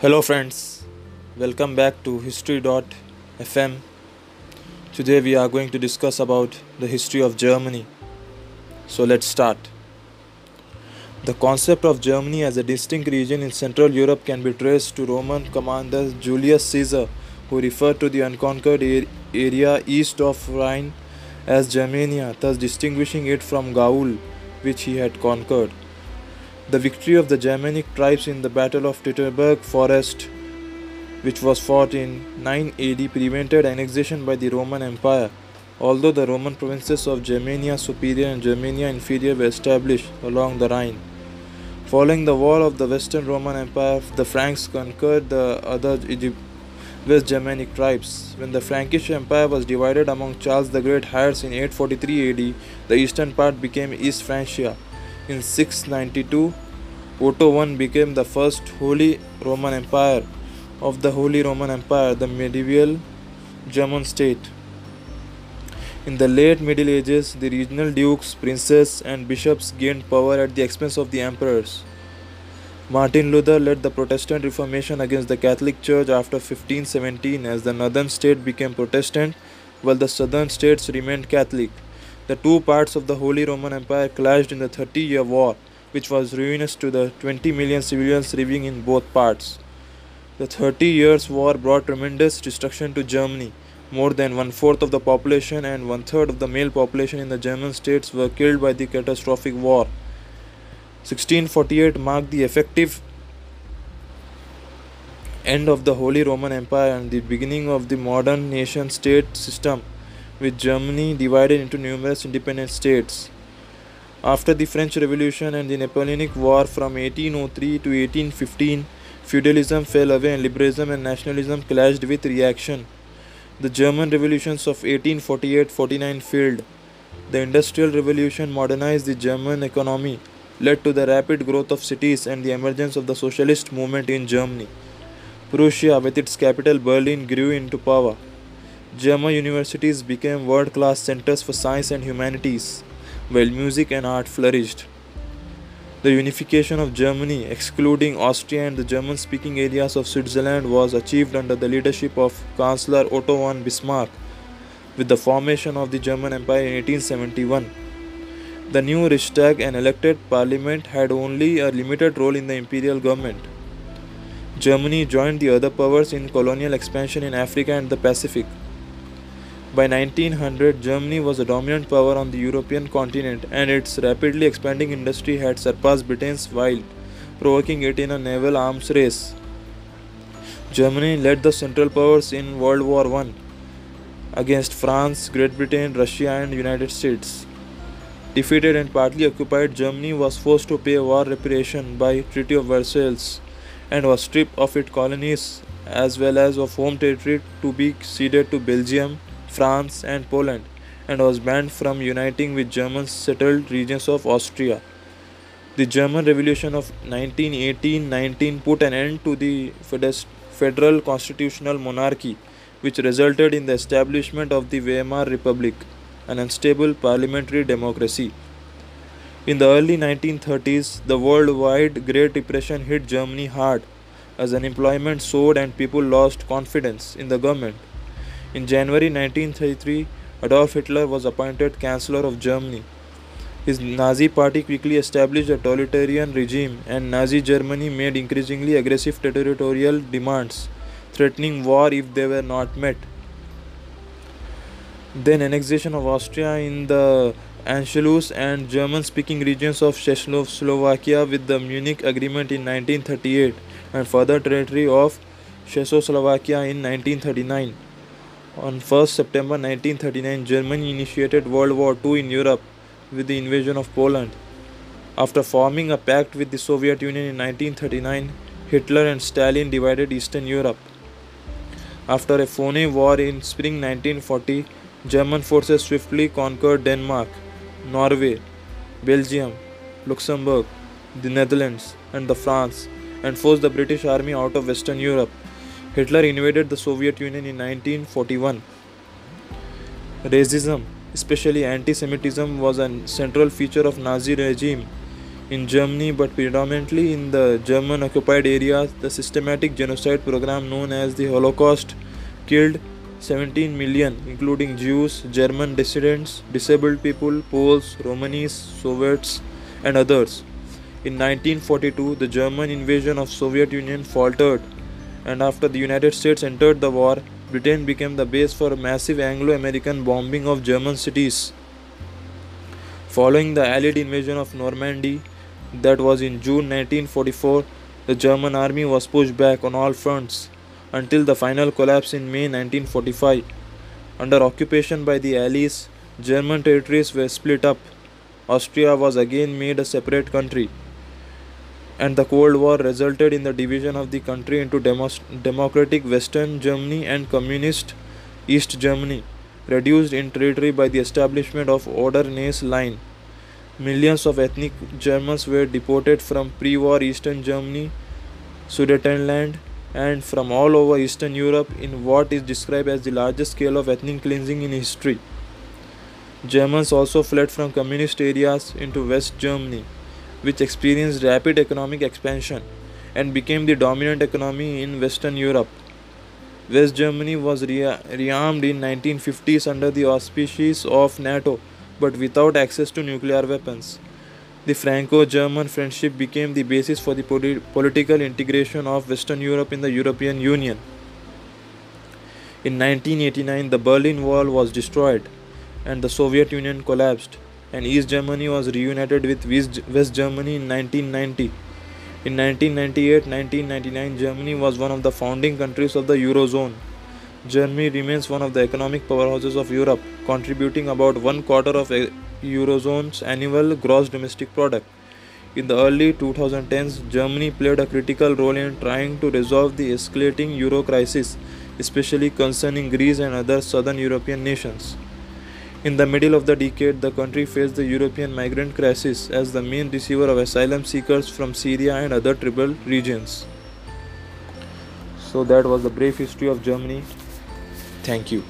Hello, friends. Welcome back to History.fm. Today we are going to discuss about the history of Germany. So let's start. The concept of Germany as a distinct region in Central Europe can be traced to Roman commander Julius Caesar, who referred to the unconquered area east of Rhine as Germania, thus distinguishing it from Gaul, which he had conquered. The victory of the Germanic tribes in the Battle of Teutoburg Forest, which was fought in 9 AD, prevented annexation by the Roman Empire. Although the Roman provinces of Germania Superior and Germania Inferior were established along the Rhine. Following the fall of the Western Roman Empire, the Franks conquered the other West Germanic tribes. When the Frankish Empire was divided among Charles the Great heirs in 843 AD, the eastern part became East Francia. In 692, Otto I became the first Holy Roman Empire of the Holy Roman Empire, the medieval German state. In the late Middle Ages, the regional dukes, princes, and bishops gained power at the expense of the emperors. Martin Luther led the Protestant Reformation against the Catholic Church after 1517 as the northern state became Protestant while the southern states remained Catholic. The two parts of the Holy Roman Empire clashed in the Thirty Year War, which was ruinous to the 20 million civilians living in both parts. The Thirty Years' War brought tremendous destruction to Germany. More than one fourth of the population and one third of the male population in the German states were killed by the catastrophic war. 1648 marked the effective end of the Holy Roman Empire and the beginning of the modern nation state system with Germany divided into numerous independent states. After the French Revolution and the Napoleonic War from 1803 to 1815, feudalism fell away and liberalism and nationalism clashed with reaction. The German revolutions of 1848 49 failed. The Industrial Revolution modernized the German economy, led to the rapid growth of cities and the emergence of the socialist movement in Germany. Prussia, with its capital Berlin, grew into power. German universities became world class centers for science and humanities, while music and art flourished. The unification of Germany, excluding Austria and the German speaking areas of Switzerland, was achieved under the leadership of Chancellor Otto von Bismarck with the formation of the German Empire in 1871. The new Reichstag and elected parliament had only a limited role in the imperial government. Germany joined the other powers in colonial expansion in Africa and the Pacific. By 1900, Germany was a dominant power on the European continent, and its rapidly expanding industry had surpassed Britain's while provoking it in a naval arms race. Germany led the Central Powers in World War I against France, Great Britain, Russia, and United States. Defeated and partly occupied, Germany was forced to pay war reparation by Treaty of Versailles and was stripped of its colonies as well as of home territory to be ceded to Belgium, France, and Poland, and was banned from uniting with German settled regions of Austria. The German Revolution of 1918-19 put an end to the federal constitutional monarchy, which resulted in the establishment of the Weimar Republic, an unstable parliamentary democracy. In the early 1930s, the worldwide Great Depression hit Germany hard as unemployment soared and people lost confidence in the government. In January 1933, Adolf Hitler was appointed Chancellor of Germany. His Nazi party quickly established a totalitarian regime, and Nazi Germany made increasingly aggressive territorial demands, threatening war if they were not met. Then, annexation of Austria in the Anschluss and German speaking regions of Czechoslovakia with the Munich Agreement in 1938 and further territory of Czechoslovakia in 1939. On 1st September 1939, Germany initiated World War II in Europe with the invasion of Poland. After forming a pact with the Soviet Union in 1939, Hitler and Stalin divided Eastern Europe. After a phony war in spring 1940, German forces swiftly conquered Denmark, Norway, Belgium, Luxembourg, the Netherlands, and the France, and forced the British Army out of Western Europe. Hitler invaded the Soviet Union in 1941. Racism, especially anti Semitism, was a central feature of Nazi regime. in Germany, but predominantly in the German occupied areas, the systematic genocide program known as the Holocaust killed 17 million, including Jews, German dissidents, disabled people, Poles, Romanies, Soviets, and others. In 1942, the German invasion of Soviet Union faltered, and after the United States entered the war, Britain became the base for a massive Anglo-American bombing of German cities. Following the Allied invasion of Normandy, that was in June 1944, the German army was pushed back on all fronts until the final collapse in May 1945. Under occupation by the Allies, German territories were split up. Austria was again made a separate country. And the Cold War resulted in the division of the country into demos- democratic Western Germany and communist East Germany, reduced in territory by the establishment of Oder-Neisse line. Millions of ethnic Germans were deported from pre-war Eastern Germany, Sudetenland, and from all over Eastern Europe in what is described as the largest scale of ethnic cleansing in history. Germans also fled from communist areas into West Germany, which experienced rapid economic expansion and became the dominant economy in Western Europe. West Germany was re- rearmed in 1950s under the auspices of NATO, but without access to nuclear weapons. The Franco-German friendship became the basis for the poli- political integration of Western Europe in the European Union. In 1989, the Berlin Wall was destroyed and the Soviet Union collapsed, and East Germany was reunited with West Germany in 1990. In 1998-1999, Germany was one of the founding countries of the Eurozone. Germany remains one of the economic powerhouses of Europe, contributing about one quarter of Eurozone's annual gross domestic product. In the early 2010s, Germany played a critical role in trying to resolve the escalating euro crisis, especially concerning Greece and other southern European nations. In the middle of the decade, the country faced the European migrant crisis as the main receiver of asylum seekers from Syria and other troubled regions. So, that was the brief history of Germany. Thank you.